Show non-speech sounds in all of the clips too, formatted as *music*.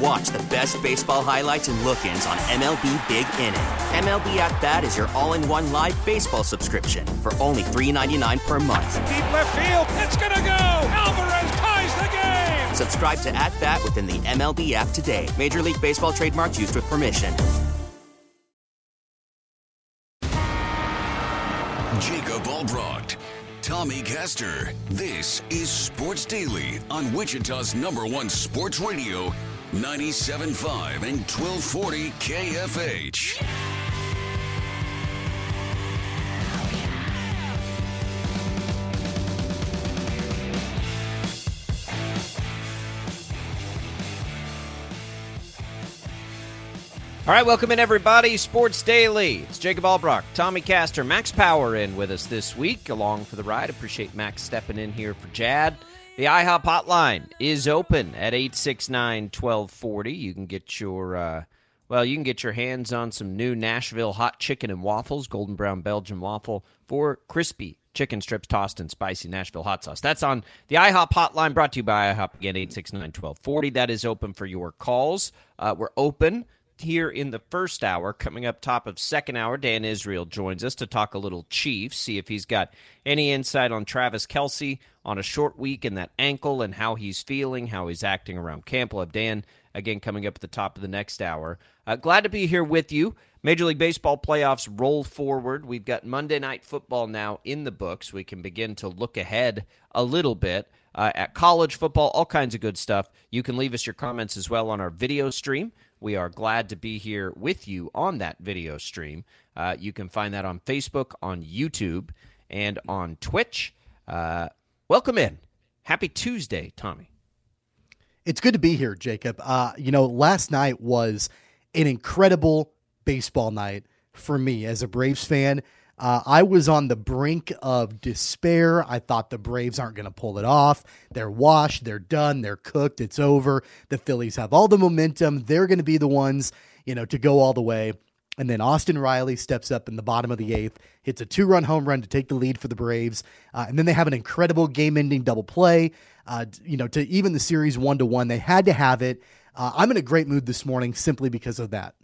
And watch the best baseball highlights and look-ins on MLB Big Inning. MLB At Bat is your all-in-one live baseball subscription for only $3.99 per month. Deep left field, it's gonna go. Alvarez ties the game. Subscribe to At Bat within the MLB app today. Major League Baseball trademarks used with permission. Jacob Albrocht, Tommy Castor. This is Sports Daily on Wichita's number one sports radio, 97.5 and 1240 KFH. All right, welcome in everybody. Sports Daily. It's Jacob Albrock, Tommy Castor, Max Power in with us this week, along for the ride. Appreciate Max stepping in here for Jad. The IHOP hotline is open at 869-1240. You can get your uh, well, you can get your hands on some new Nashville hot chicken and waffles, golden brown Belgian waffle for crispy chicken strips tossed in spicy Nashville hot sauce. That's on the IHOP hotline brought to you by IHOP again 869-1240. That is open for your calls. Uh, we're open here in the first hour. Coming up top of second hour, Dan Israel joins us to talk a little Chiefs, see if he's got any insight on Travis Kelce on a short week and that ankle and how he's feeling, how he's acting around camp. We'll have Dan again coming up at the top of the next hour. Uh, glad to be here with you. Major League Baseball playoffs roll forward. We've got Monday Night Football now in the books. We can begin to look ahead a little bit. Uh, at college football, all kinds of good stuff. You can leave us your comments as well on our video stream. We are glad to be here with you on that video stream. Uh, you can find that on Facebook, on YouTube, and on Twitch. Uh, welcome in. Happy Tuesday, Tommy. It's good to be here, Jacob. Uh, you know, last night was an incredible baseball night for me as a Braves fan. Uh, I was on the brink of despair. I thought the Braves aren't going to pull it off. They're washed. They're done. They're cooked. It's over. The Phillies have all the momentum. They're going to be the ones, you know, to go all the way. And then Austin Riley steps up in the bottom of the eighth, hits a two run home run to take the lead for the Braves. Uh, and then they have an incredible game ending double play, uh, you know, to even the series one to one. They had to have it. Uh, I'm in a great mood this morning simply because of that.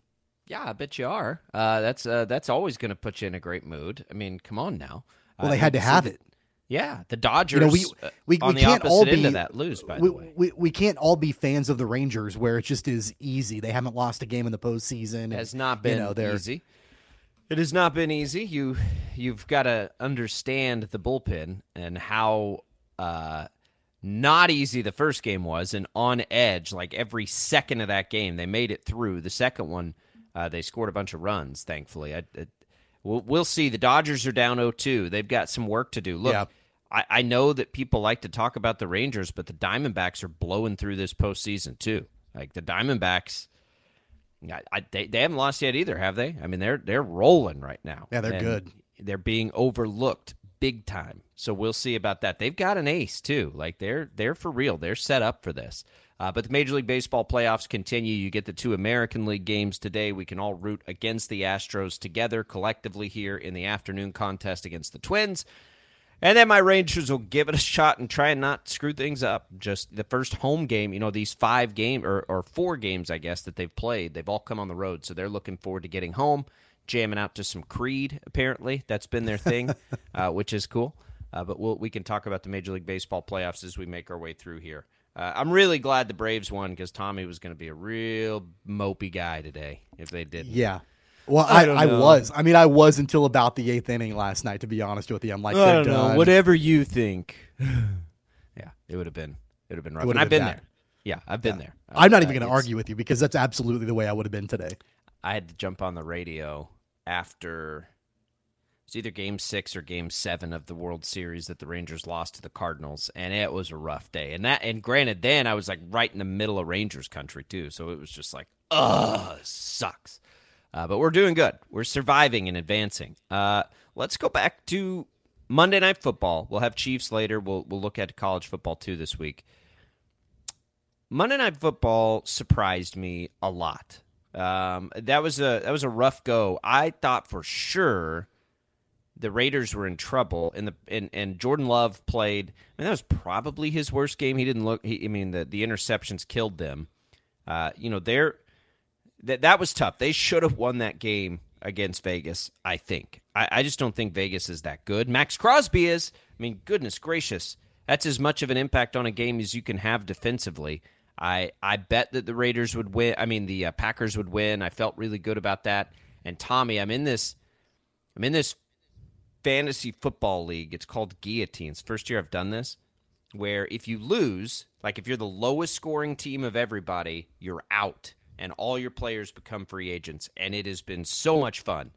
Yeah, I bet you are. Uh, that's uh, that's always going to put you in a great mood. I mean, come on now. Well, they had to have it. Yeah, the Dodgers. You know, we we, on we the can't all be that lose. By we, the way, we we can't all be fans of the Rangers where it just is easy. They haven't lost a game in the postseason. and, it has not been you know, they're- easy. It has not been easy. You you've got to understand the bullpen and how uh, not easy the first game was, and on edge. Like every second of that game, they made it through. The second one, uh, they scored a bunch of runs. Thankfully, I, I, we'll, we'll see. The Dodgers are down 0-2. They've got some work to do. Look. Yeah. I, I know that people like to talk about the Rangers, but the Diamondbacks are blowing through this postseason too. Like the Diamondbacks, I, I, they they haven't lost yet either, have they? I mean, they're they're rolling right now. Yeah, they're And good. They're being overlooked big time. So we'll see about that. They've got an ace too. Like they're they're for real. They're set up for this. Uh, but the Major League Baseball playoffs continue. You get the two American League games today. We can all root against the Astros together collectively here in the afternoon contest against the Twins. And then my Rangers will give it a shot and try and not screw things up. Just the first home game, you know, these five game or, or four games, I guess, that they've played, they've all come on the road. So they're looking forward to getting home, jamming out to some Creed, apparently. That's been their thing, *laughs* uh, which is cool. Uh, but we'll, we can talk about the Major League Baseball playoffs as we make our way through here. Uh, I'm really glad the Braves won because Tommy was going to be a real mopey guy today if they didn't. Yeah. Well, I I, I, was. I mean, I was until about the eighth inning last night. To be honest with you, I'm like, I don't know. Whatever you think. *sighs* yeah, it would have been. It would have been rough. And I've been bad. there. Yeah, I've been there. I'm not Uh, even going to argue with you because that's absolutely the way I would have been today. I had to jump on the radio after it's either game six or game seven of the World Series that the Rangers lost to the Cardinals, and it was a rough day. And that, and granted, then I was like right in the middle of Rangers country too, so it was just like, ugh, sucks. Uh, but we're doing good. We're surviving and advancing. Uh, let's go back to Monday Night Football. We'll have Chiefs later. We'll we'll look at college football too this week. Monday Night Football surprised me a lot. Um, that was a that was a rough go. I thought for sure the Raiders were in trouble, and the and, and Jordan Love played. I mean, that was probably his worst game. He didn't look. He, I mean, the the interceptions killed them. Uh, you know, they're that that was tough. They should have won that game against Vegas. I think. I, I just don't think Vegas is that good. Maxx Crosby is. I mean, goodness gracious, that's as much of an impact on a game as you can have defensively. I I bet that the Raiders would win. I mean, the uh, Packers would win. I felt really good about that. And Tommy, I'm in this. I'm in this fantasy football league. It's called Guillotines. First year I've done this, where if you lose, like if you're the lowest scoring team of everybody, you're out, and all your players become free agents. And it has been so much fun.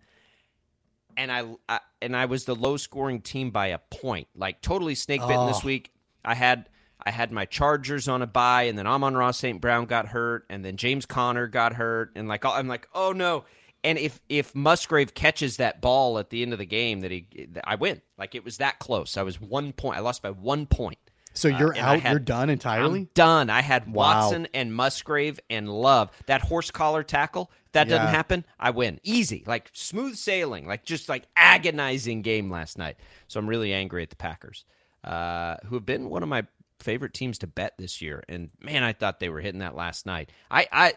And I, I and I was the low scoring team by a point, like totally snake bitten oh. this week. I had I had my Chargers on a bye, and then Amon-Ra St. Brown got hurt, and then James Conner got hurt, and like I'm like, oh no. And if if Musgrave catches that ball at the end of the game, that he, I win. Like it was that close. I was one point. I lost by one point. So you're uh, out. Had, you're done entirely. I'm done. I had wow. Watson and Musgrave and Love. That horse collar tackle. that yeah. doesn't happen. I win easy, like smooth sailing, like just like agonizing game last night. So I'm really angry at the Packers, uh, who have been one of my favorite teams to bet this year. And man, I thought they were hitting that last night. I, I,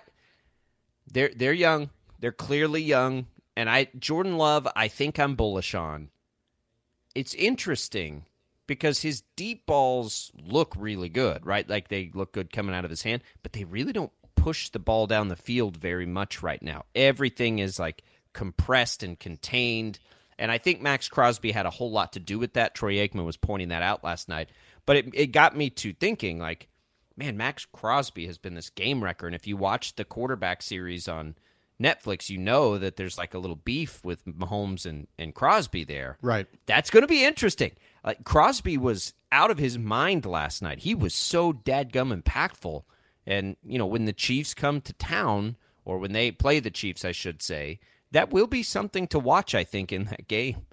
they're they're young. They're clearly young, and I Jordan Love, I think I'm bullish on. It's interesting because his deep balls look really good, right? Like they look good coming out of his hand, but they really don't push the ball down the field very much right now. Everything is like compressed and contained. And I think Maxx Crosby had a whole lot to do with that. Troy Aikman was pointing that out last night. But it, it got me to thinking, like, man, Maxx Crosby has been this game wrecker. And if you watch the quarterback series on Netflix, you know that there's like a little beef with Mahomes and, and Crosby there. Right. That's going to be interesting. Like Crosby was out of his mind last night. He was so dadgum impactful. And, you know, when the Chiefs come to town, or when they play the Chiefs, I should say, that will be something to watch, I think, in that game.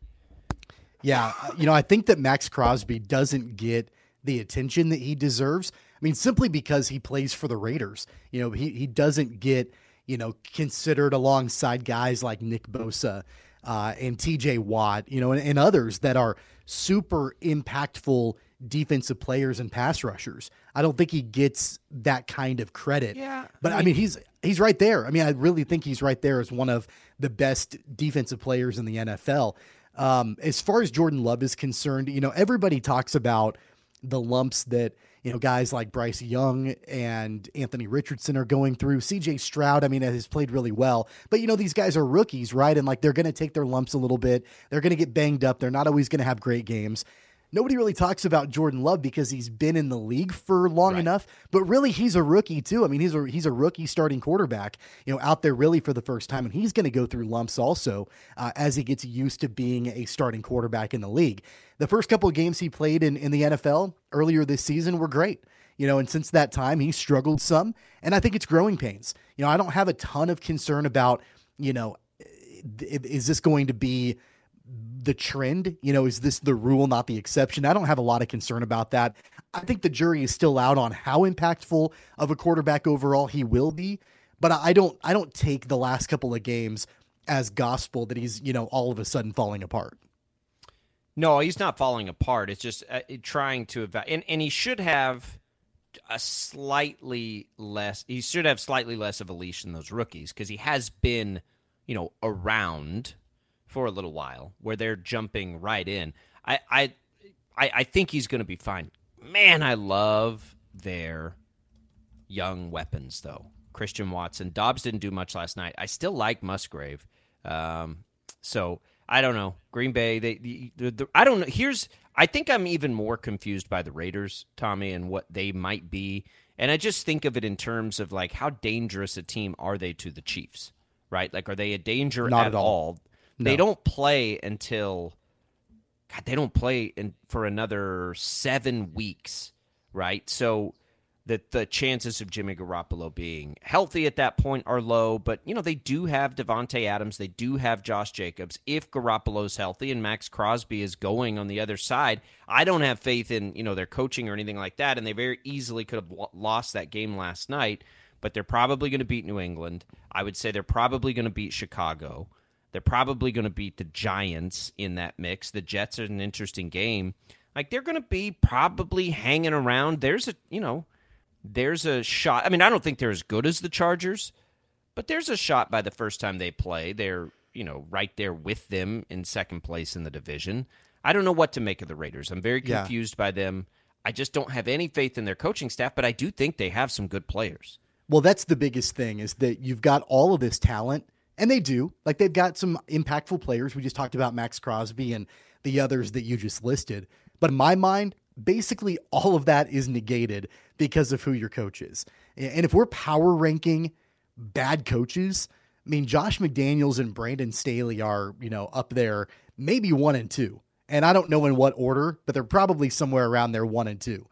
Yeah. Uh, you know, I think that Maxx Crosby doesn't get the attention that he deserves. I mean, simply because he plays for the Raiders. You know, he, he doesn't get – you know, considered alongside guys like Nick Bosa uh, and TJ Watt, you know, and, and, others that are super impactful defensive players and pass rushers. I don't think he gets that kind of credit. Yeah. But I mean, I mean he's he's right there. I mean, I really think he's right there as one of the best defensive players in the NFL. Um, as far as Jordan Love is concerned, you know, everybody talks about the lumps that – you know, guys like Bryce Young and Anthony Richardson are going through. CJ Stroud, I mean, has played really well. But, you know, these guys are rookies, right? And like they're going to take their lumps a little bit. They're going to get banged up. They're not always going to have great games nobody really talks about Jordan Love because he's been in the league for long right. enough. But really, he's a rookie too. I mean, he's a he's a rookie starting quarterback, you know, out there really for the first time, and he's going to go through lumps also uh, as he gets used to being a starting quarterback in the league. The first couple of games he played in in the NFL earlier this season were great. You know, and since that time, he struggled some, and I think it's growing pains. You know, I don't have a ton of concern about, you know, is this going to be the trend? You know, is this the rule, not the exception? I don't have a lot of concern about that. I think the jury is still out on how impactful of a quarterback overall he will be, but I don't I don't take the last couple of games as gospel that he's, you know, all of a sudden falling apart. No, he's not falling apart. It's just uh, trying to evaluate, and, and he should have a slightly less. He should have slightly less of a leash than those rookies because he has been, you know, around for a little while where they're jumping right in. I I I, I think he's going to be fine. Man, I love their young weapons though. Christian Watson, Doubs didn't do much last night. I still like Musgrave. Um, so I don't know Green Bay. They, the, the, the, I don't know. Here's I think I'm even more confused by the Raiders, Tommy, and what they might be. And I just think of it in terms of like how dangerous a team are they to the Chiefs? right? Like, are they a danger Not at, at all. They No. don't play until, God, they don't play in, for another seven weeks, right? So that the chances of Jimmy Garoppolo being healthy at that point are low, but you know they do have Davante Adams, they do have Josh Jacobs. If Garoppolo's healthy and Maxx Crosby is going on the other side, I don't have faith in you know their coaching or anything like that, and they very easily could have lost that game last night. But they're probably going to beat New England. I would say they're probably going to beat Chicago. They're probably going to beat the Giants in that mix. The Jets are an interesting game. Like they're going to be probably hanging around. There's a you know there's a shot. I mean, I don't think they're as good as the Chargers, but there's a shot by the first time they play. They're, you know, right there with them in second place in the division. I don't know what to make of the Raiders. I'm very Yeah. confused by them. I just don't have any faith in their coaching staff, but I do think they have some good players. Well, that's the biggest thing is that you've got all of this talent, and they do. Like they've got some impactful players. We just talked about Maxx Crosby and the others that you just listed. But in my mind, basically all of that is negated because of who your coach is. And if we're power ranking bad coaches, I mean, Josh McDaniels and Brandon Staley are, you know, up there, maybe one and two. And I don't know in what order, but they're probably somewhere around there, one and two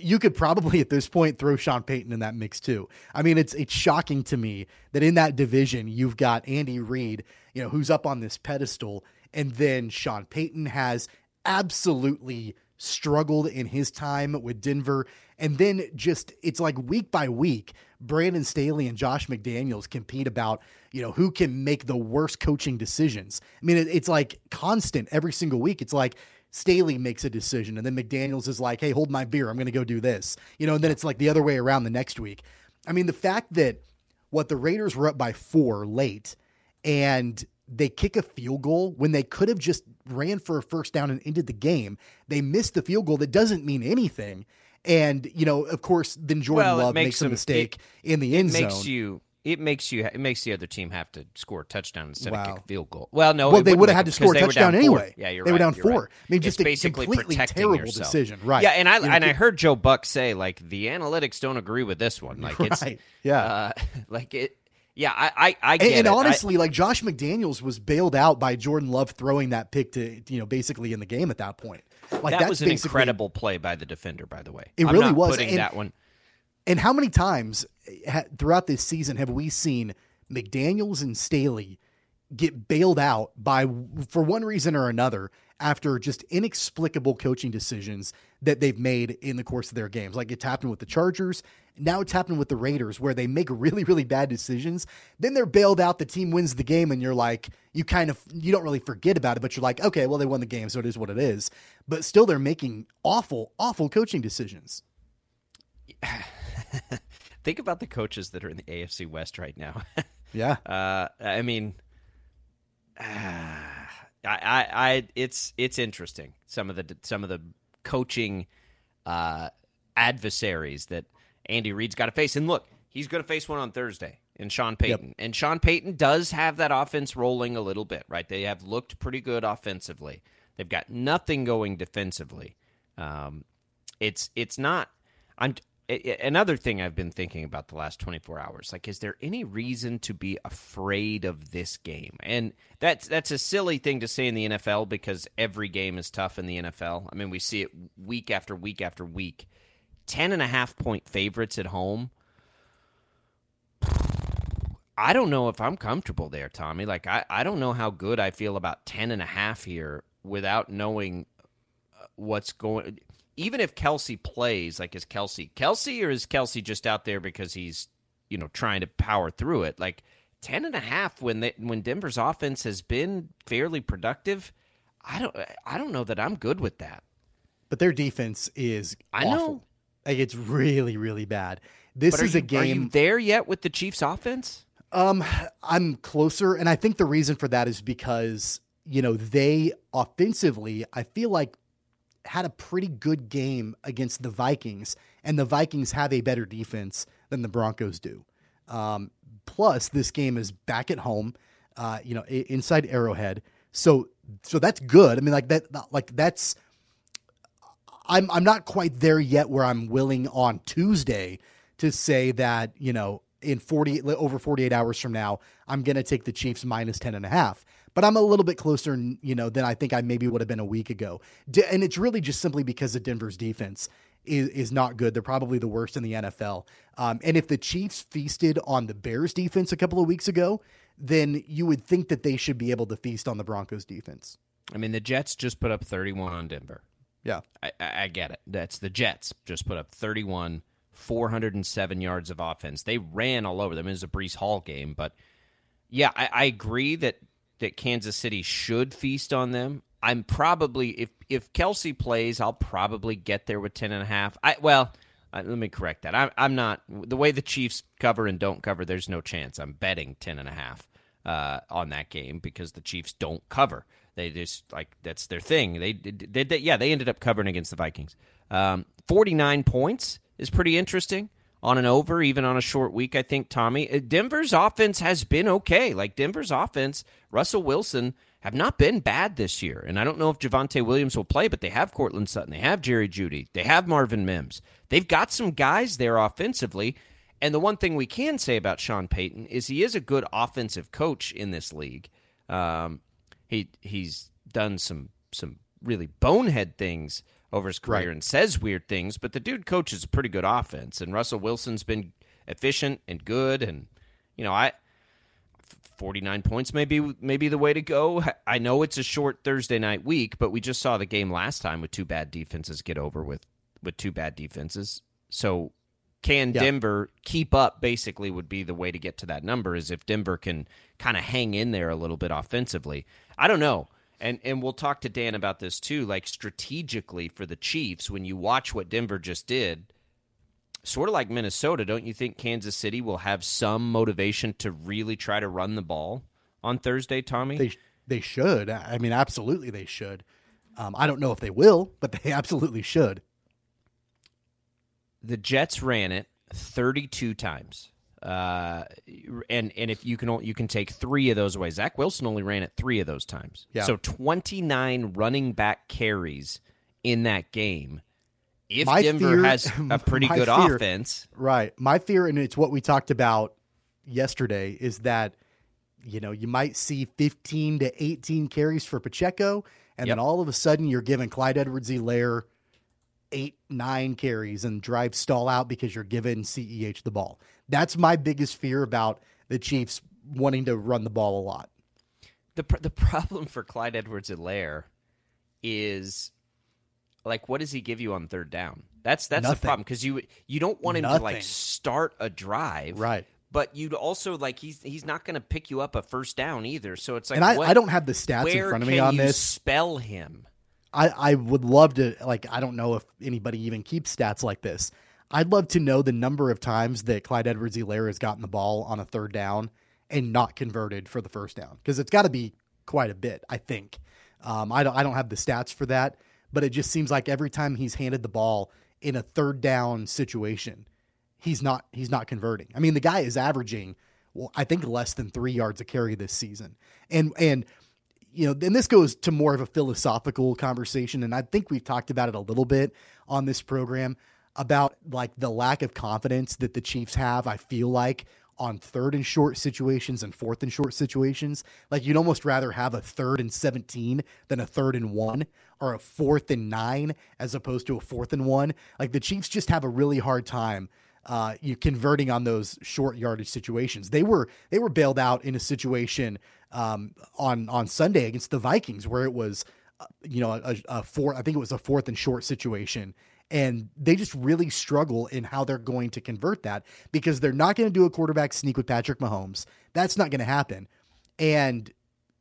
you could probably at this point throw Sean Payton in that mix too. I mean, it's it's shocking to me that in that division you've got Andy Reid, you know, who's up on this pedestal, and then Sean Payton has absolutely struggled in his time with Denver. And then just it's like week by week, Brandon Staley and Josh McDaniels compete about, you know, who can make the worst coaching decisions. I mean, it, it's like constant every single week. It's like Staley makes a decision, and then McDaniels is like, "Hey, hold my beer. I'm going to go do this," you know. And then it's like the other way around the next week. I mean, the fact that what the Raiders were up by four late, and they kick a field goal when they could have just ran for a first down and ended the game. They missed the field goal that doesn't mean anything. And you know, of course, then Jordan Well, Love makes makes a mistake it- in the end it makes zone. you it makes you it makes the other team have to score a touchdown instead of kick a field goal. Well, no, well, they wouldn't have had to score a because they were touchdown anyway. Yeah, you're they right. were down you're four. right. I mean, It's just a basically completely terrible yourself. decision, right? Yeah, and I You know, and I heard Joe Buck say like the analytics don't agree with this one. *laughs* Like it's yeah. uh, *laughs* like it. Yeah, I I, I get And, and it. I- honestly, like Josh McDaniels was bailed out by Jordan Love throwing that pick to you know basically in the game at that point. Like that was an incredible play by the defender. By the way, It I'm really was, Putting and- that one. And how many times ha- throughout this season have we seen McDaniels and Staley get bailed out by, for one reason or another, after just inexplicable coaching decisions that they've made in the course of their games? Like it's happened with the Chargers. Now it's happened with the Raiders, where they make really, really bad decisions. Then they're bailed out. The team wins the game, and you're like, you kind of, you don't really forget about it, but you're like, okay, well, they won the game, so it is what it is. But still, they're making awful, awful coaching decisions. *laughs* Think about the coaches that are in the AFC West right now. *laughs* Yeah. Uh, I mean, *sighs* I, I, I, it's it's interesting. Some of the some of the coaching uh, adversaries that Andy Reid's got to face, and look, he's going to face one on Thursday in Sean Payton, and Sean Payton does have that offense rolling a little bit, right? They have looked pretty good offensively. They've got nothing going defensively. Um, it's it's not. I'm another thing I've been thinking about the last 24 hours. Like, is there any reason to be afraid of this game? And that's that's a silly thing to say in the NFL because every game is tough in the NFL. I mean, we see it week after week after week. Ten and a half point favorites at home. I don't know if I'm comfortable there, Tommy. Like, I, I don't know how good I feel about ten and a half here without knowing uh, what's going. Even if Kelce plays, like is Kelce Kelce or is Kelce just out there because he's you know trying to power through it? Like ten and a half when they, when Denver's offense has been fairly productive. I don't I don't know that I'm good with that. but their defense is I awful. know. Like it's really, really bad. This is you, a game. Are you there yet with the Chiefs' offense? Um, I'm closer, and I think the reason for that is because you know they offensively, I feel like had a pretty good game against the Vikings, and the Vikings have a better defense than the Broncos do. Um, plus, this game is back at home, uh, you know, inside Arrowhead, so so that's good. I mean, like that, like that's. I'm I'm not quite there yet where I'm willing on Tuesday to say that you know in 40 over 48 hours from now, I'm going to take the Chiefs minus 10 and a half. But I'm a little bit closer, you know, than I think I maybe would have been a week ago. And it's really just simply because of Denver's defense is, is not good. They're probably the worst in the NFL. Um, and if the Chiefs feasted on the Bears defense a couple of weeks ago, then you would think that they should be able to feast on the Broncos defense. I mean, the Jets just put up 31 on Denver. Yeah. I, I get it. That's the Jets just put up 31, 407 yards of offense. They ran all over them. It was a Breece Hall game, but yeah, I, I agree that that Kansas City should feast on them. I'm probably if if Kelce plays, I'll probably get there with ten and a half. I well, let me correct that. I'm I'm not the way the Chiefs cover and don't cover. There's no chance. I'm betting ten and a half uh, on that game because the Chiefs don't cover. They just like that's their thing. They, they yeah, they ended up covering against the Vikings. Um, Forty nine points is pretty interesting on an over, even on a short week. I think Tommy uh, Denver's offense has been okay. Like Denver's offense, Russell Wilson have not been bad this year. And I don't know if Javonte Williams will play, but they have Courtland Sutton, they have Jerry Jeudy, they have Marvin Mims. They've got some guys there offensively. And the one thing we can say about Sean Payton is he is a good offensive coach in this league. Um, he he's done some some really bonehead things over his career right. and says weird things, but the dude coaches a pretty good offense. And Russell Wilson's been efficient and good. And you know, I 49 points may be, may be the way to go. I know it's a short Thursday night week, but we just saw the game last time with two bad defenses get over with with two bad defenses. So can yeah. Denver keep up basically would be the way to get to that number is if Denver can kind of hang in there a little bit offensively. I don't know. And and we'll talk to Dan about this too like strategically for the Chiefs when you watch what Denver just did sort of like Minnesota, don't you think Kansas City will have some motivation to really try to run the ball on Thursday, Tommy? They they should. I mean, absolutely they should. Um, I don't know if they will, but they *laughs* absolutely should. The Jets ran it 32 times. Uh, and and if you can you can take three of those away, Zach Wilson only ran it three of those times. Yeah. So 29 running back carries in that game if my Denver fear, has *laughs* a pretty good fear, offense. Right. My fear, and it's what we talked about yesterday, is that, you know, you might see 15 to 18 carries for Pacheco, and yep. then all of a sudden you're giving Clyde Edwards Helaire eight, nine carries and drive stall out because you're giving CEH the ball. That's my biggest fear about the Chiefs wanting to run the ball a lot. The, the problem for Clyde Edwards Helaire is like what does he give you on third down? That's that's Nothing. the problem because you you don't want him Nothing. to like start a drive, right? But you'd also like he's he's not going to pick you up a first down either. So it's like, and I, what, I don't have the stats in front of me on this. Spell him. I I would love to like I don't know if anybody even keeps stats like this. I'd love to know the number of times that Clyde Edwards Helaire has gotten the ball on a third down and not converted for the first down because it's got to be quite a bit. I think. Um, I don't I don't have the stats for that but it just seems like every time he's handed the ball in a third down situation, he's not he's not converting. I mean, the guy is averaging well, I think less than 3 yards a carry this season. And and you know, and this goes to more of a philosophical conversation and I think we've talked about it a little bit on this program about like the lack of confidence that the Chiefs have, I feel like on third and short situations and fourth and short situations. Like you'd almost rather have a third and 17 than a third and one or a fourth and nine as opposed to a fourth and one. Like the Chiefs just have a really hard time uh, you converting on those short yardage situations. They were they were bailed out in a situation um, on on Sunday against the Vikings where it was uh, you know a, a four I think it was a fourth and short situation and they just really struggle in how they're going to convert that because they're not going to do a quarterback sneak with Patrick Mahomes. That's not going to happen. And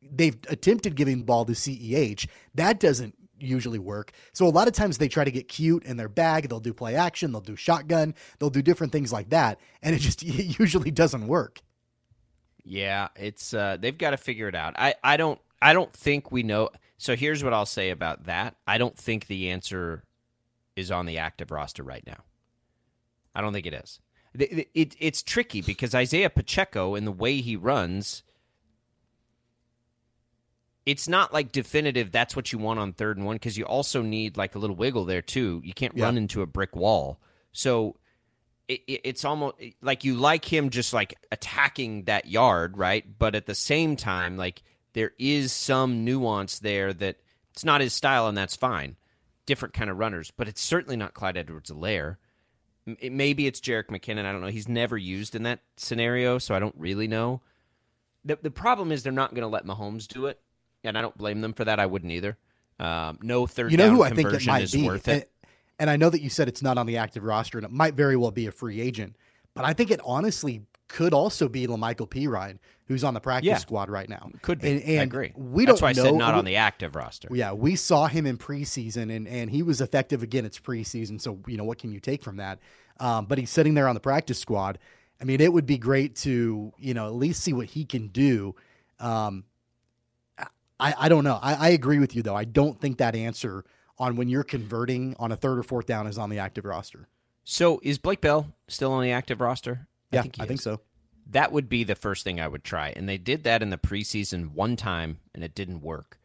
they've attempted giving the ball to CEH. That doesn't usually work. So a lot of times they try to get cute in their bag. They'll do play action, they'll do shotgun, they'll do different things like that, and it *laughs* just it usually doesn't work. Yeah, it's uh, they've got to figure it out. I I don't I don't think we know. So here's what I'll say about that. I don't think the answer is on the active roster right now. I don't think it is. It, it, it's tricky because Isaiah Pacheco and the way he runs, it's not like definitive that's what you want on third and one because you also need like a little wiggle there too. You can't yeah. run into a brick wall. So it, it, it's almost like you like him just like attacking that yard, right? But at the same time, like there is some nuance there that it's not his style, and that's fine. Different kind of runners, but it's certainly not Clyde Edwards-Helaire. It, maybe it's Jerick McKinnon. I don't know. He's never used in that scenario, so I don't really know. The, the problem is they're not going to let Mahomes do it, and I don't blame them for that. I wouldn't either. Um, no third you know down who I think it might is be? worth it. And, I know that you said it's not on the active roster, and it might very well be a free agent. But I think it honestly could also be La'Mical Perine, who's on the practice Yeah. squad right now. Could be. And, and I agree. We That's don't why I know. said not we- on the active roster. Yeah, we saw him in preseason, and and he was effective again. It's preseason, so you know what can you take from that? Um, but he's sitting there on the practice squad. I mean, it would be great to you know at least see what he can do. Um, I I don't know. I, I agree with you though. I don't think that answer on when you're converting on a third or fourth down is on the active roster. So is Blake Bell still on the active roster? Yeah, I think, he I think so. That would be the first thing I would try. And they did that in the preseason one time and it didn't work.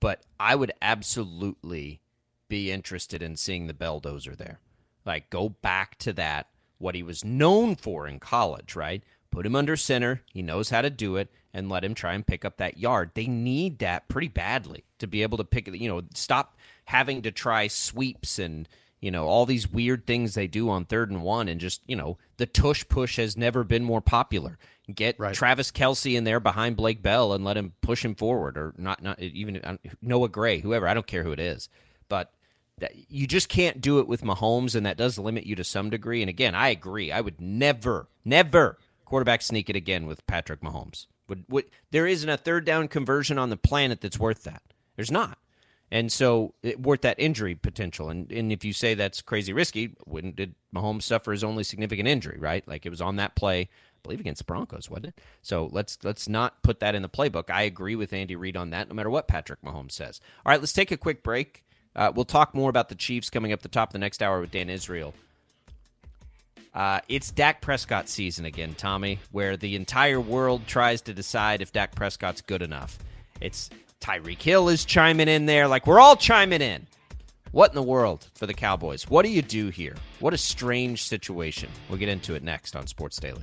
But I would absolutely be interested in seeing the Belldozer there. Like go back to that, what he was known for in college, right? Put him under center. He knows how to do it and let him try and pick up that yard. They need that pretty badly to be able to pick it, you know, stop having to try sweeps and you know all these weird things they do on third and one and just you know the tush push has never been more popular. Get travis kelce in there behind blake bell and let him push him forward or not not even noah gray whoever i don't care who it is. But that, you just can't do it with mahomes and that does limit you to some degree. And again i agree. I would never never quarterback sneak it again with patrick mahomes would, would there isn't a third down conversion on the planet that's worth that there's not and so it worth that injury potential. And and if you say that's crazy risky, when did Mahomes suffer his only significant injury, right? Like it was on that play, I believe against the Broncos, wasn't it? So let's let's not put that in the playbook. I agree with Andy Reid on that, no matter what Patrick Mahomes says. All right, let's take a quick break. Uh, we'll talk more about the Chiefs coming up the top of the next hour with Dan Israel. Uh, it's Dak Prescott season again, Tommy, where the entire world tries to decide if Dak Prescott's good enough. It's Tyreek Hill is chiming in there. Like, we're all chiming in. What in the world for the Cowboys? What do you do here? What a strange situation. We'll get into it next on Sports Daily.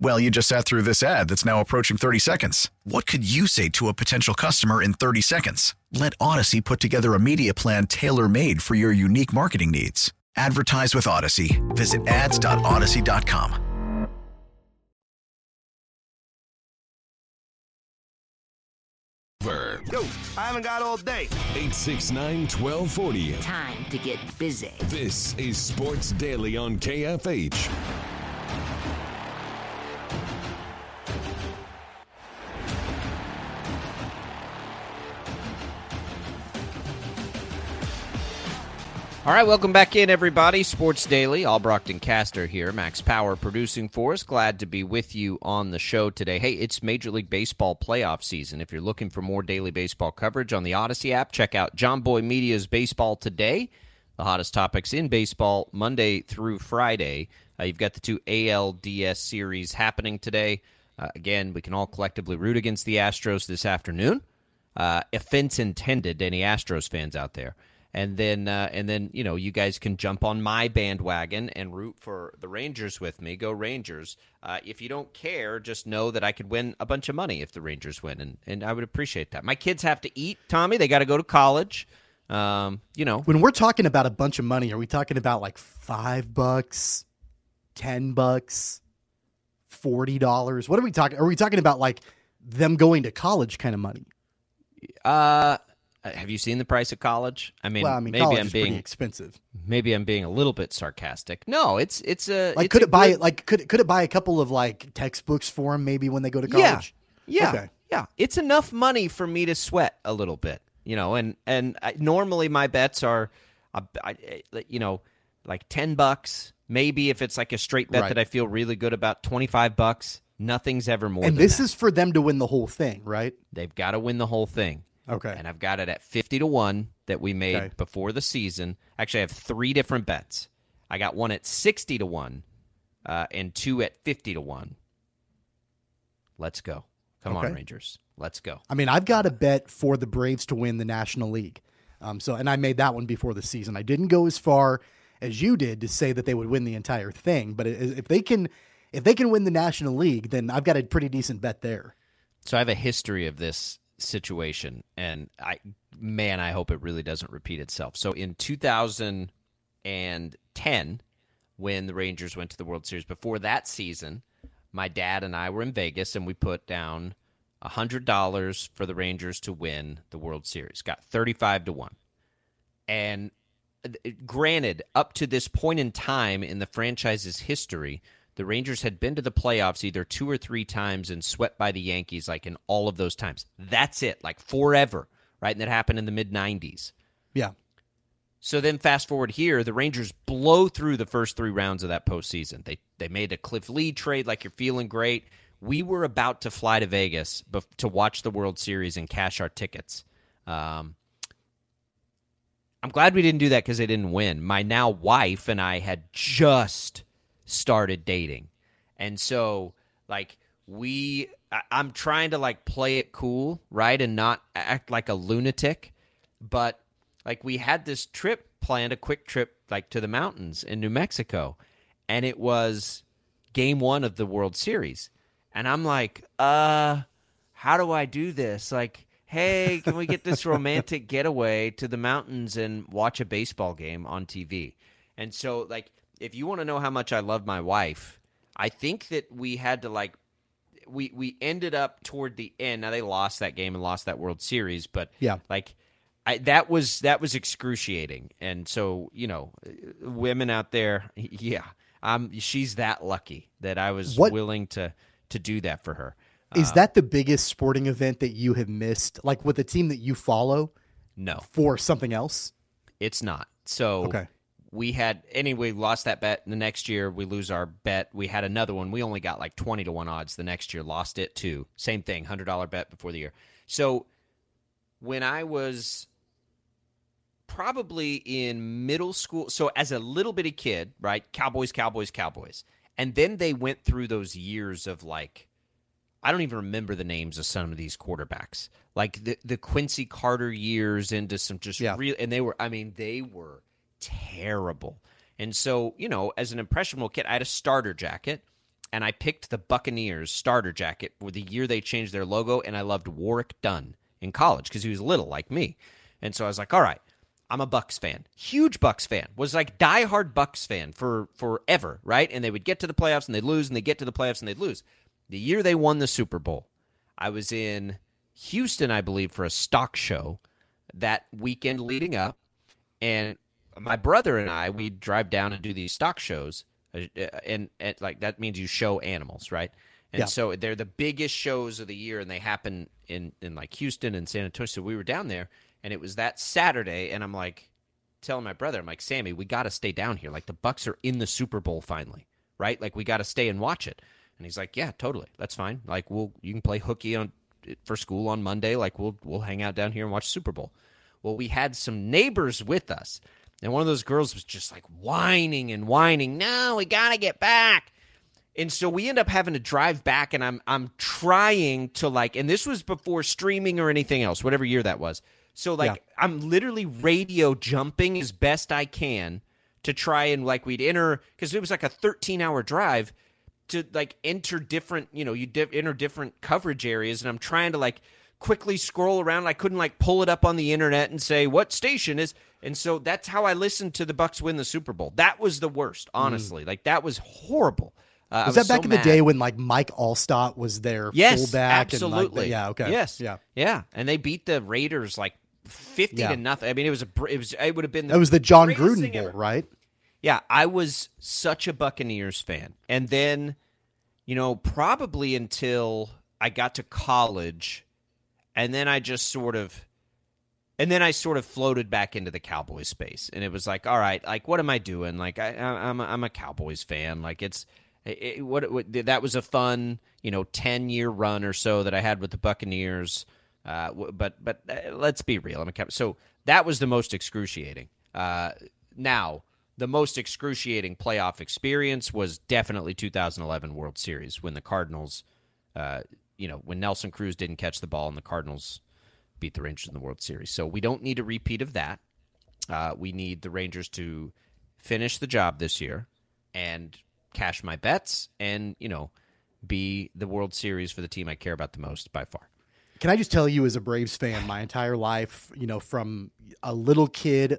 Well, you just sat through this ad that's now approaching 30 seconds. What could you say to a potential customer in 30 seconds? Let Audacy put together a media plan tailor made for your unique marketing needs. Advertise with Audacy. Visit ads.audacy.com. Yo, I haven't got all day. 869 1240. Time to get busy. This is Sports Daily on KFH. All right, welcome back in, everybody. Sports Daily, Albrocht Castor here. Max Power producing for us. Glad to be with you on the show today. Hey, it's Major League Baseball playoff season. If you're looking for more daily baseball coverage on the Audacy app, check out Jomboy Media's Baseball Today. The hottest topics in baseball, Monday through Friday. Uh, you've got the two ALDS series happening today. Uh, again, we can all collectively root against the Astros this afternoon. Uh, offense intended, any Astros fans out there and then uh, and then you know you guys can jump on my bandwagon and root for the Rangers with me. Go Rangers! Uh, if you don't care, just know that I could win a bunch of money if the Rangers win, and and I would appreciate that. My kids have to eat, Tommy. They got to go to college. Um, you know, when we're talking about a bunch of money, are we talking about like five bucks, ten bucks, forty dollars? What are we talking? Are we talking about like them going to college kind of money? Uh uh, have you seen the price of college? I mean, well, I mean maybe I'm being expensive. Maybe I'm being a little bit sarcastic. No, it's it's a like it's could a it buy good, like could could it buy a couple of like textbooks for them maybe when they go to college? Yeah, yeah, okay. yeah. It's enough money for me to sweat a little bit, you know. And and I, normally my bets are, uh, I, you know, like ten bucks. Maybe if it's like a straight bet Right. that I feel really good about, twenty five bucks. Nothing's ever more. And this that. is for them to win the whole thing, right? They've got to win the whole thing. Okay. And I've got it at 50 to 1 that we made Okay. before the season. Actually, I have three different bets. I got one at 60 to 1 uh, and two at 50 to 1. Let's go. Come on, Rangers. Let's go. I mean, I've got a bet for the Braves to win the National League. Um, so, and I made that one before the season. I didn't go as far as you did to say that they would win the entire thing, but if they can, if they can win the National League, then I've got a pretty decent bet there. So I have a history of this situation, and I, man, I hope it really doesn't repeat itself. So in 2010, when the Rangers went to the World Series, before that season, my dad and I were in Vegas, and we put down hundred dollars for the Rangers to win the World Series. Got thirty-five to one, and uh, granted, up to this point in time in the franchise's history, the Rangers had been to the playoffs either two or three times and swept by the Yankees, like in all of those times. That's it, like forever, right? And that happened in the mid 90s. Yeah. So then, fast forward here, the Rangers blow through the first three rounds of that postseason. They they made a Cliff Lee trade, like you're feeling great. We were about to fly to Vegas bef- to watch the World Series and cash our tickets. Um, I'm glad we didn't do that because they didn't win. My now wife and I had just started dating, and so like we, I, I'm trying to like play it cool, right, and not act like a lunatic, but like we had this trip planned, a quick trip like to the mountains in New Mexico, and it was game one of the World Series, and I'm like, uh, how do I do this? Like, hey, can we get this *laughs* romantic getaway to the mountains and watch a baseball game on TV? And so, like, if you want to know how much I love my wife, I think that we had to like we we ended up toward the end. Now they lost that game and lost that World Series, but Yeah. like I, that was that was excruciating. And so you know, women out there, *laughs* yeah, um, she's that lucky that I was What- willing to to do that for her. Is Uh, that the biggest sporting event that you have missed, like with a team that you follow? No. For something else? It's not. So Okay. We had anyway lost that bet. The next year we lose our bet. We had another one. We only got like twenty to one odds. The next year lost it too. Same thing, hundred dollar bet before the year. So when I was probably in middle school, so as a little bitty kid, right? Cowboys, Cowboys, Cowboys, and then they went through those years of like I don't even remember the names of some of these quarterbacks. Like the the Quincy Carter years into some just real and they were I mean, they were terrible. And so, you know, as an impressionable kid, I had a starter jacket and I picked the Buccaneers starter jacket for the year they changed their logo and I loved Warrick Dunn in college because he was little like me. And so I was like, all right, I'm a Bucs fan. Huge Bucs fan. Was like diehard Bucs fan for forever, right? And they would get to the playoffs and they'd lose and they'd get to the playoffs and they'd lose. The year they won the Super Bowl, I was in Houston, I believe, for a stock show that weekend leading up. And my brother and I, we drive down and do these stock shows. uh, And, and like that means you show animals, right? And Yeah. so they're the biggest shows of the year and they happen in, in like Houston and San Antonio. So we were down there and it was that Saturday. And I'm like, telling my brother, I'm like, Sammy, we got to stay down here. Like the Bucs are in the Super Bowl finally, right? Like we got to stay and watch it. And he's like, Yeah, totally, that's fine. Like we'll you can play hooky on for school on Monday. Like we'll we'll hang out down here and watch Super Bowl. Well, we had some neighbors with us, and one of those girls was just like whining and whining. No, we got to get back. And so we end up having to drive back, and I'm I'm trying to like, and this was before streaming or anything else, whatever year that was. So like, yeah. I'm literally radio jumping as best I can to try and like we'd enter because it was like a 13 hour drive to like enter different, you know, you di- enter different coverage areas, and I'm trying to like quickly scroll around. I couldn't like pull it up on the internet and say what station is. And so that's how I listened to the Bucs win the Super Bowl. That was the worst, honestly. Mm. Like that was horrible. Uh, was, was, that back so in the day when like Mike Alstott was their yes, fullback? Absolutely. Like, yeah. Okay. Yes. Yeah. Yeah. And they beat the Raiders like fifty yeah. to nothing. I mean, it was a it was it would have been the it was the Jon Gruden Bowl, right? Yeah, I was such a Buccaneers fan, and then you know probably until I got to college, and then I just sort of and then I sort of floated back into the Cowboys space, and it was like, all right, like what am I doing? Like I, am a, I'm a Cowboys fan. Like it's it, what, what, that was a fun, you know, ten year run or so that I had with the Buccaneers. Uh, but but uh, let's be real. I'm a so that was the most excruciating. Uh, now the most excruciating playoff experience was definitely 2011 World Series when the Cardinals, uh, you know, when Nelson Cruz didn't catch the ball and the Cardinals beat the Rangers in the World Series. So we don't need a repeat of that. Uh, we need the Rangers to finish the job this year and cash my bets and you know be the World Series for the team I care about the most by far. Can I just tell you, as a Braves fan, my entire life, you know, from a little kid,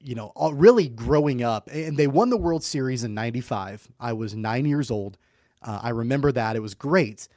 you know, really growing up, and they won the World Series in '95. I was nine years old. Uh, I remember that. It was great.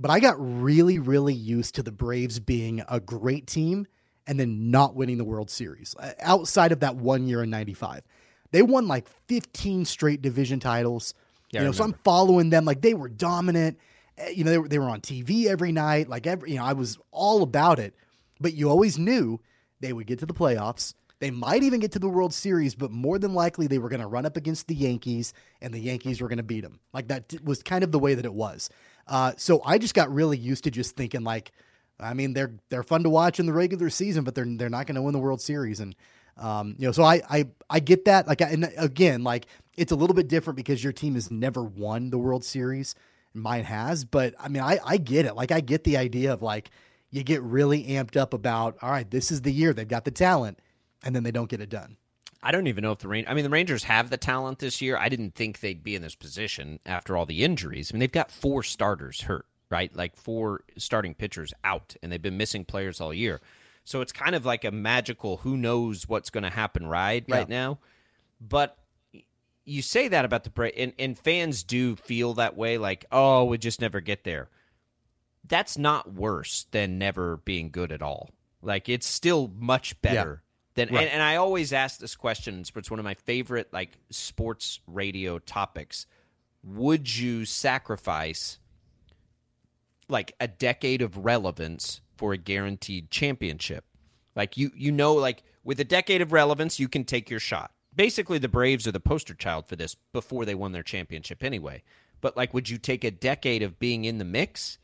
But I got really, really used to the Braves being a great team and then not winning the World Series uh, outside of that one year in 95. They won like 15 straight division titles. Yeah, you know, so I'm following them like they were dominant. Eh, you know, they were, they were on TV every night. Like every, you know, I was all about it. But you always knew they would get to the playoffs. They might even get to the World Series, but more than likely they were going to run up against the Yankees, and the Yankees were going to beat them. Like that was kind of the way that it was. Uh, so I just got really used to just thinking like, I mean, they're they're fun to watch in the regular season, but they're they're not going to win the World Series, and um, you know, so I I I get that. Like, and again, like it's a little bit different because your team has never won the World Series mine has. But I mean, I, I get it. Like, I get the idea of like, you get really amped up about, all right, this is the year they've got the talent, and then they don't get it done. I don't even know if the Rangers. I mean, the Rangers have the talent this year. I didn't think they'd be in this position after all the injuries. I mean, they've got four starters hurt, right? Like four starting pitchers out, and they've been missing players all year. So it's kind of like a magical who knows what's going to happen ride yeah. right now. But you say that about the break, and, and fans do feel that way, like, oh, we just never get there. That's not worse than never being good at all. Like it's still much better than. Right. And, and I always ask this question. It's one of my favorite like sports radio topics. Would you sacrifice like a decade of relevance for a guaranteed championship? Like you, you know, like with a decade of relevance, you can take your shot basically the Braves are the poster child for this before they won their championship anyway. But like, would you take a decade of being in the mix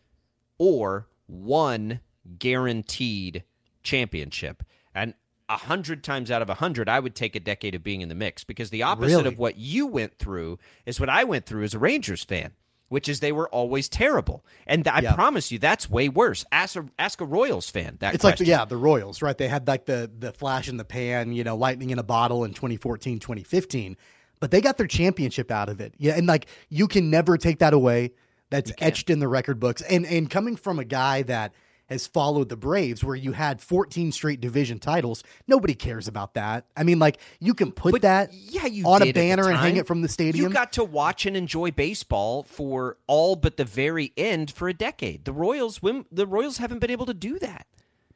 or one guaranteed championship? And a hundred times out of a hundred, I would take a decade of being in the mix because the opposite really? of what you went through is what I went through as a Rangers fan which is they were always terrible. And I yeah. promise you, that's way worse. Ask a, ask a Royals fan that It's question. like, yeah, the Royals, right? They had like the, the flash in the pan, you know, lightning in a bottle in 2014, 2015, but they got their championship out of it. Yeah. And like, you can never take that away. That's etched in the record books. And, and coming from a guy that – has followed the Braves, where you had 14 straight division titles. Nobody cares about that. I mean, like you can put but, that yeah, you on a banner and hang it from the stadium. You got to watch and enjoy baseball for all but the very end for a decade. The Royals, the Royals haven't been able to do that.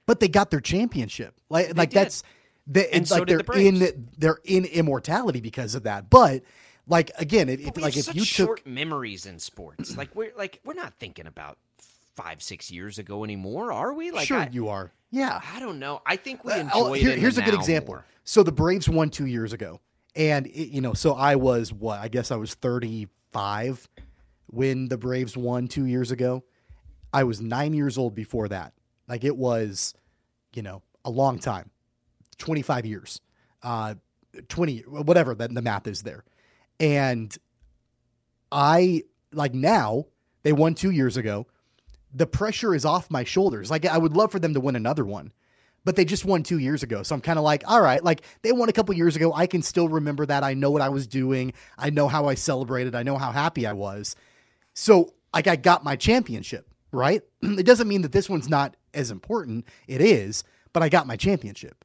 But they got their championship. Like, they like did. that's the, and like so they're the in they're in immortality because of that. But like again, if, like if you short took memories in sports, like we're like we're not thinking about five, six years ago anymore, are we? Like, sure, I, you are. Yeah. I don't know. I think we Uh, enjoy oh, here- it. here's a good example. more. So the Braves won two years ago, and it, you know, so I was what? I guess I was 35 when the Braves won two years ago. I was nine years old before that. Like it was, you know, a long time, 25 years, uh, 20, whatever that the math is there, and I like now they won two years ago. The pressure is off my shoulders. Like I would love for them to win another one, but they just won two years ago. So I'm kind of like, all right, like they won a couple years ago. I can still remember that. I know what I was doing. I know how I celebrated. I know how happy I was. So like I got my championship, right? *clears throat* it doesn't mean that this one's not as important. It is, but I got my championship.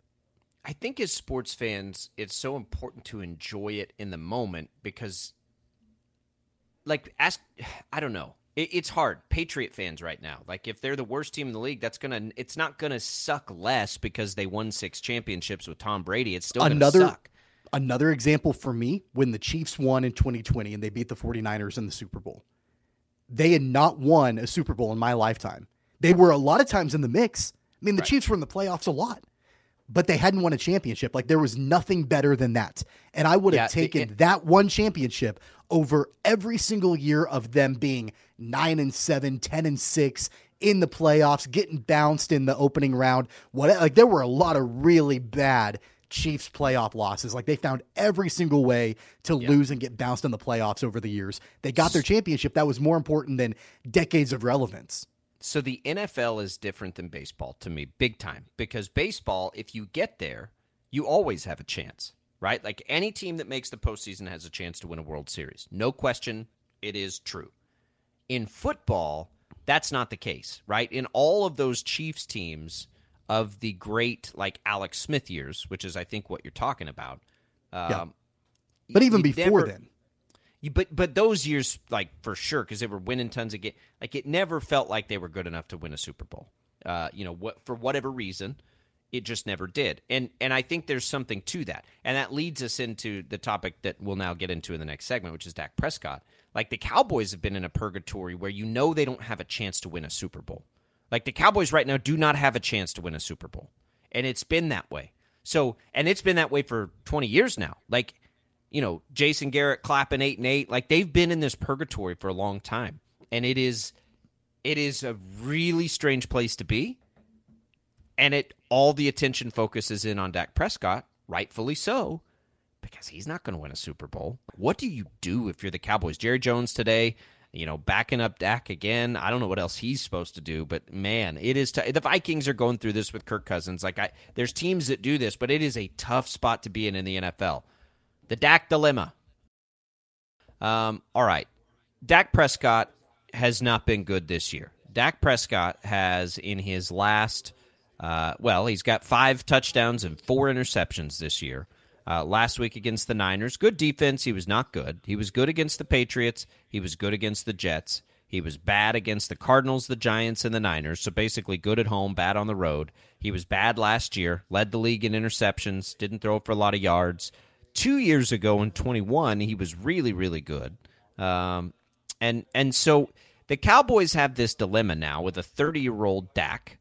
I think as sports fans, it's so important to enjoy it in the moment because, like, ask, *sighs* I don't know. It, it's hard. Patriot fans right now, like, if they're the worst team in the league, that's gonna, it's not gonna suck less because they won six championships with Tom Brady. It's still another suck. another example for me when the Chiefs won in 2020 and they beat the 49ers in the Super Bowl. They had not won a Super Bowl in my lifetime. They were a lot of times in the mix. I mean, the Chiefs were in the playoffs a lot, but they hadn't won a championship. Like there was nothing better than that. And I would have Yeah, taken it- that one championship over every single year of them being 9 and 7, 10 and 6 in the playoffs, getting bounced in the opening round. What like there were a lot of really bad Chiefs playoff losses. Like they found every single way to lose and get bounced in the playoffs over the years. They got their championship. That was more important than decades of relevance. So the NFL is different than baseball to me, big time. Because baseball, if you get there, you always have a chance, right? Like any team that makes the postseason has a chance to win a World Series. No question, it is true. In football, that's not the case, right? In all of those Chiefs teams of the great, like Alex Smith years, which is I think what you're talking about. Um, Yeah. But even before never- then, but but those years, like for sure, because they were winning tons of games. Like it never felt like they were good enough to win a Super Bowl. Uh, you know, what for whatever reason, it just never did. And and I think there's something to that, and that leads us into the topic that we'll now get into in the next segment, which is Dak Prescott. Like the Cowboys have been in a purgatory where you know they don't have a chance to win a Super Bowl. Like the Cowboys right now do not have a chance to win a Super Bowl, and it's been that way. So, and it's been that way for 20 years now. Like you know, Jason Garrett clapping eight and eight. Like they've been in this purgatory for a long time. And it is it is a really strange place to be. And it all the attention focuses in on Dak Prescott, rightfully so, because he's not going to win a Super Bowl. What do you do if you're the Cowboys? Jerry Jones today, you know, backing up Dak again. I don't know what else he's supposed to do, but man, it is t- the Vikings are going through this with Kirk Cousins. Like I there's teams that do this, but it is a tough spot to be in in the NFL. The Dak dilemma. Um, all right. Dak Prescott has not been good this year. Dak Prescott has, in his last, uh, well, he's got five touchdowns and four interceptions this year. Uh, last week against the Niners, good defense. He was not good. He was good against the Patriots. He was good against the Jets. He was bad against the Cardinals, the Giants, and the Niners. So basically, good at home, bad on the road. He was bad last year, led the league in interceptions, didn't throw for a lot of yards. Two years ago in 21, he was really, really good. Um, and and so the Cowboys have this dilemma now with a 30 year old Dak.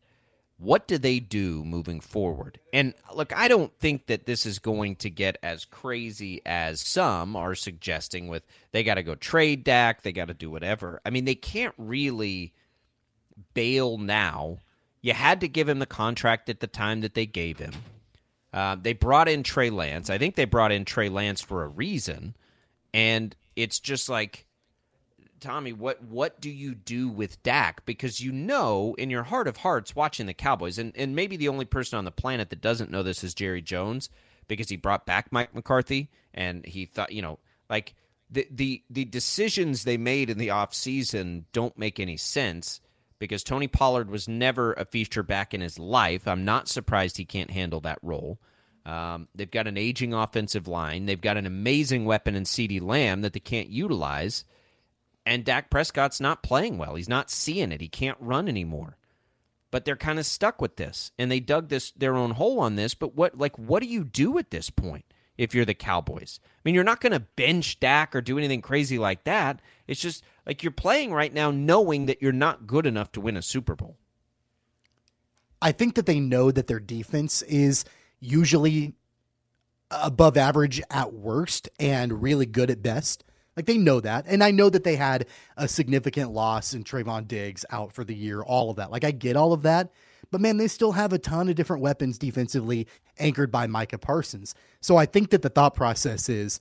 What do they do moving forward? And look, I don't think that this is going to get as crazy as some are suggesting with they got to go trade Dak, they got to do whatever. I mean, they can't really bail now. You had to give him the contract at the time that they gave him. Uh, they brought in Trey Lance. I think they brought in Trey Lance for a reason. And it's just like, Tommy, what what do you do with Dak? Because you know in your heart of hearts watching the Cowboys, and, and maybe the only person on the planet that doesn't know this is Jerry Jones, because he brought back Mike McCarthy and he thought, you know, like the the the decisions they made in the offseason don't make any sense because Tony Pollard was never a feature back in his life. I'm not surprised he can't handle that role. Um, they've got an aging offensive line. They've got an amazing weapon in CeeDee Lamb that they can't utilize. And Dak Prescott's not playing well. He's not seeing it. He can't run anymore. But they're kind of stuck with this. And they dug this their own hole on this. But what like what do you do at this point if you're the Cowboys? I mean, you're not gonna bench Dak or do anything crazy like that. It's just Like you're playing right now knowing that you're not good enough to win a Super Bowl. I think that they know that their defense is usually above average at worst and really good at best. Like they know that. And I know that they had a significant loss in Trevon Diggs out for the year, all of that. Like I get all of that. But man, they still have a ton of different weapons defensively anchored by Micah Parsons. So I think that the thought process is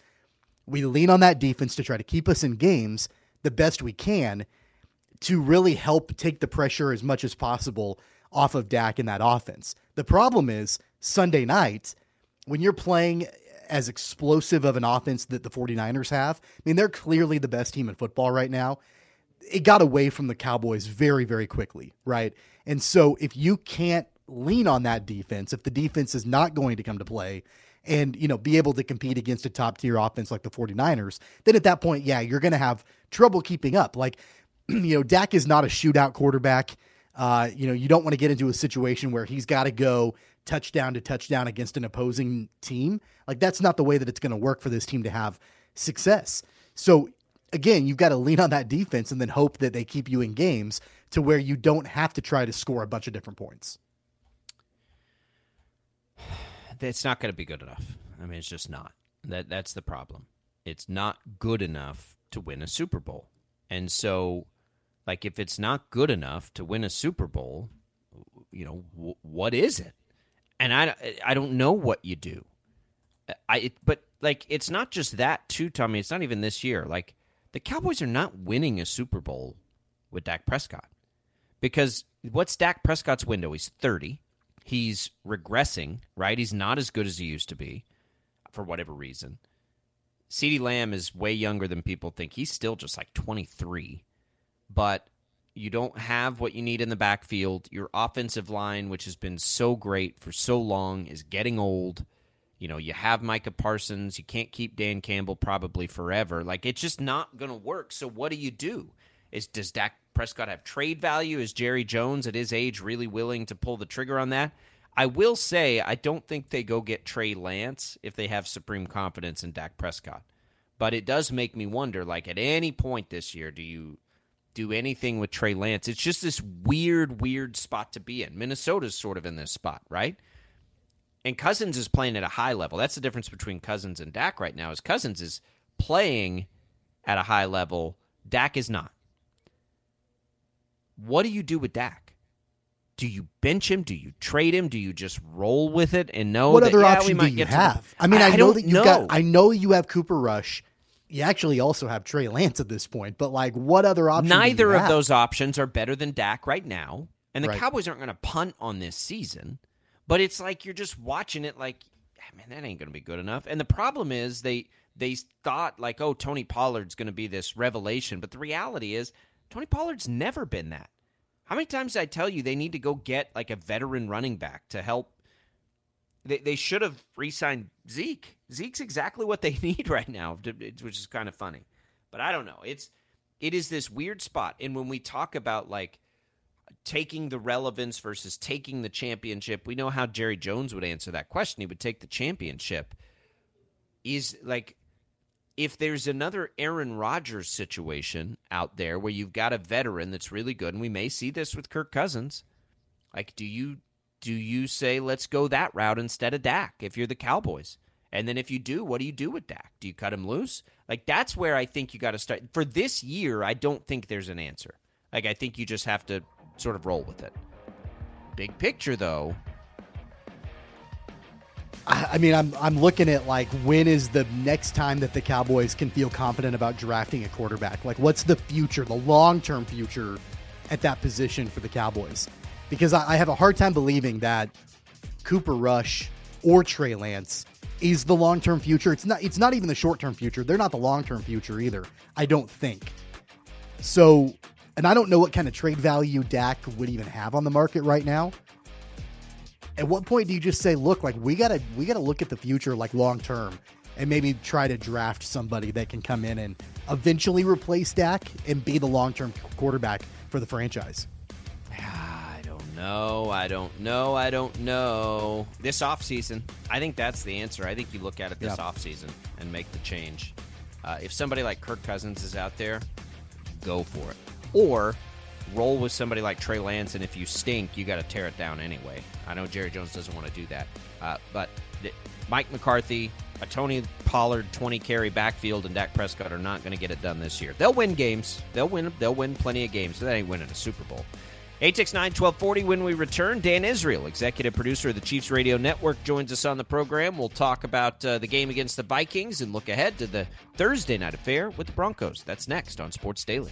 we lean on that defense to try to keep us in games the best we can to really help take the pressure as much as possible off of Dak in that offense. The problem is Sunday night, when you're playing as explosive of an offense that the 49ers have, I mean, they're clearly the best team in football right now. It got away from the Cowboys very, very quickly, right? And so if you can't lean on that defense, if the defense is not going to come to play and, you know, be able to compete against a top tier offense like the 49ers, then at that point, yeah, you're going to have trouble keeping up. Like, *clears throat* you know, Dak is not a shootout quarterback. Uh, you know, you don't want to get into a situation where he's got to go touchdown to touchdown against an opposing team. Like that's not the way that it's going to work for this team to have success. So again, you've got to lean on that defense and then hope that they keep you in games to where you don't have to try to score a bunch of different points. It's not going to be good enough. I mean, it's just not. That that's the problem. It's not good enough to win a Super Bowl. And so like if it's not good enough to win a Super Bowl, you know, w- what is it? And I, I don't know what you do. I it, but like it's not just that too, Tommy. It's not even this year. Like the Cowboys are not winning a Super Bowl with Dak Prescott because what's Dak Prescott's window? He's thirty. He's regressing, right? He's not as good as he used to be, for whatever reason. CeeDee Lamb is way younger than people think. He's still just like twenty three but you don't have what you need in the backfield. Your offensive line, which has been so great for so long, is getting old. You know, you have Micah Parsons. You can't keep Dan Campbell probably forever. Like it's just not going to work. So what do you do? Is does Dak Prescott have trade value? Is Jerry Jones at his age really willing to pull the trigger on that? I will say I don't think they go get Trey Lance if they have supreme confidence in Dak Prescott. But it does make me wonder like at any point this year do you do anything with Trey Lance. It's just this weird, weird spot to be in. Minnesota's sort of in this spot, right? And Cousins is playing at a high level. That's the difference between Cousins and Dak right now. Is Cousins is playing at a high level. Dak is not. What do you do with Dak? Do you bench him? Do you trade him? Do you just roll with it and know what that, other yeah, option we do you have? To I mean, I, I know don't that you know. got. I know you have Cooper Rush. You actually also have Trey Lance at this point, but like, what other option? do you Neither of have? those options are better than Dak right now. And the Right. Cowboys aren't going to punt on this season. But it's like you're just watching it like, "Ah, man, that ain't going to be good enough. And the problem is they they thought like, oh, Tony Pollard's going to be this revelation. But the reality is, Tony Pollard's never been that. How many times did I tell you they need to go get like a veteran running back to help? They, they should have re signed Zeke. Zeke's exactly what they *laughs* need right now, which is kind of funny. But I don't know. It's it is this weird spot. And when we talk about like taking the relevance versus taking the championship, we know how Jerry Jones would answer that question. He would take the championship. Is like if there's another Aaron Rodgers situation out there where you've got a veteran that's really good, and we may see this with Kirk Cousins, like do you do you say let's go that route instead of Dak if you're the Cowboys? And then if you do, what do you do with Dak? Do you cut him loose? Like that's where I think you got to start. For this year, I don't think there's an answer. Like I think you just have to sort of roll with it. Big picture though, I mean, I'm I'm looking at like when is the next time that the Cowboys can feel confident about drafting a quarterback? Like, what's the future, the long term future at that position for the Cowboys? Because I, I have a hard time believing that Cooper Rush or Trey Lance is the long term future. It's not. It's not even the short term future. They're not the long term future either. I don't think. So, and I don't know what kind of trade value Dak would even have on the market right now at what point do you just say, look, like we gotta we gotta look at the future like long term and maybe try to draft somebody that can come in and eventually replace Dak and be the long term quarterback for the franchise? I don't know. I don't know. I don't know. This offseason, I think that's the answer. I think you look at it this Yeah. offseason and make the change. Uh, if somebody like Kirk Cousins is out there, go for it. Or roll with somebody like Trey Lance, and if you stink, you got to tear it down anyway. I know Jerry Jones doesn't want to do that, uh, but th- Mike McCarthy, a Tony Pollard 20 carry backfield, and Dak Prescott are not going to get it done this year. They'll win games. They'll win. They'll win plenty of games. That ain't winning a Super Bowl. 869-1240 when we return. Dan Israel, executive producer of the Chiefs Radio Network, joins us on the program. We'll talk about uh, the game against the Vikings and look ahead to the Thursday night affair with the Broncos. That's next on Sports Daily.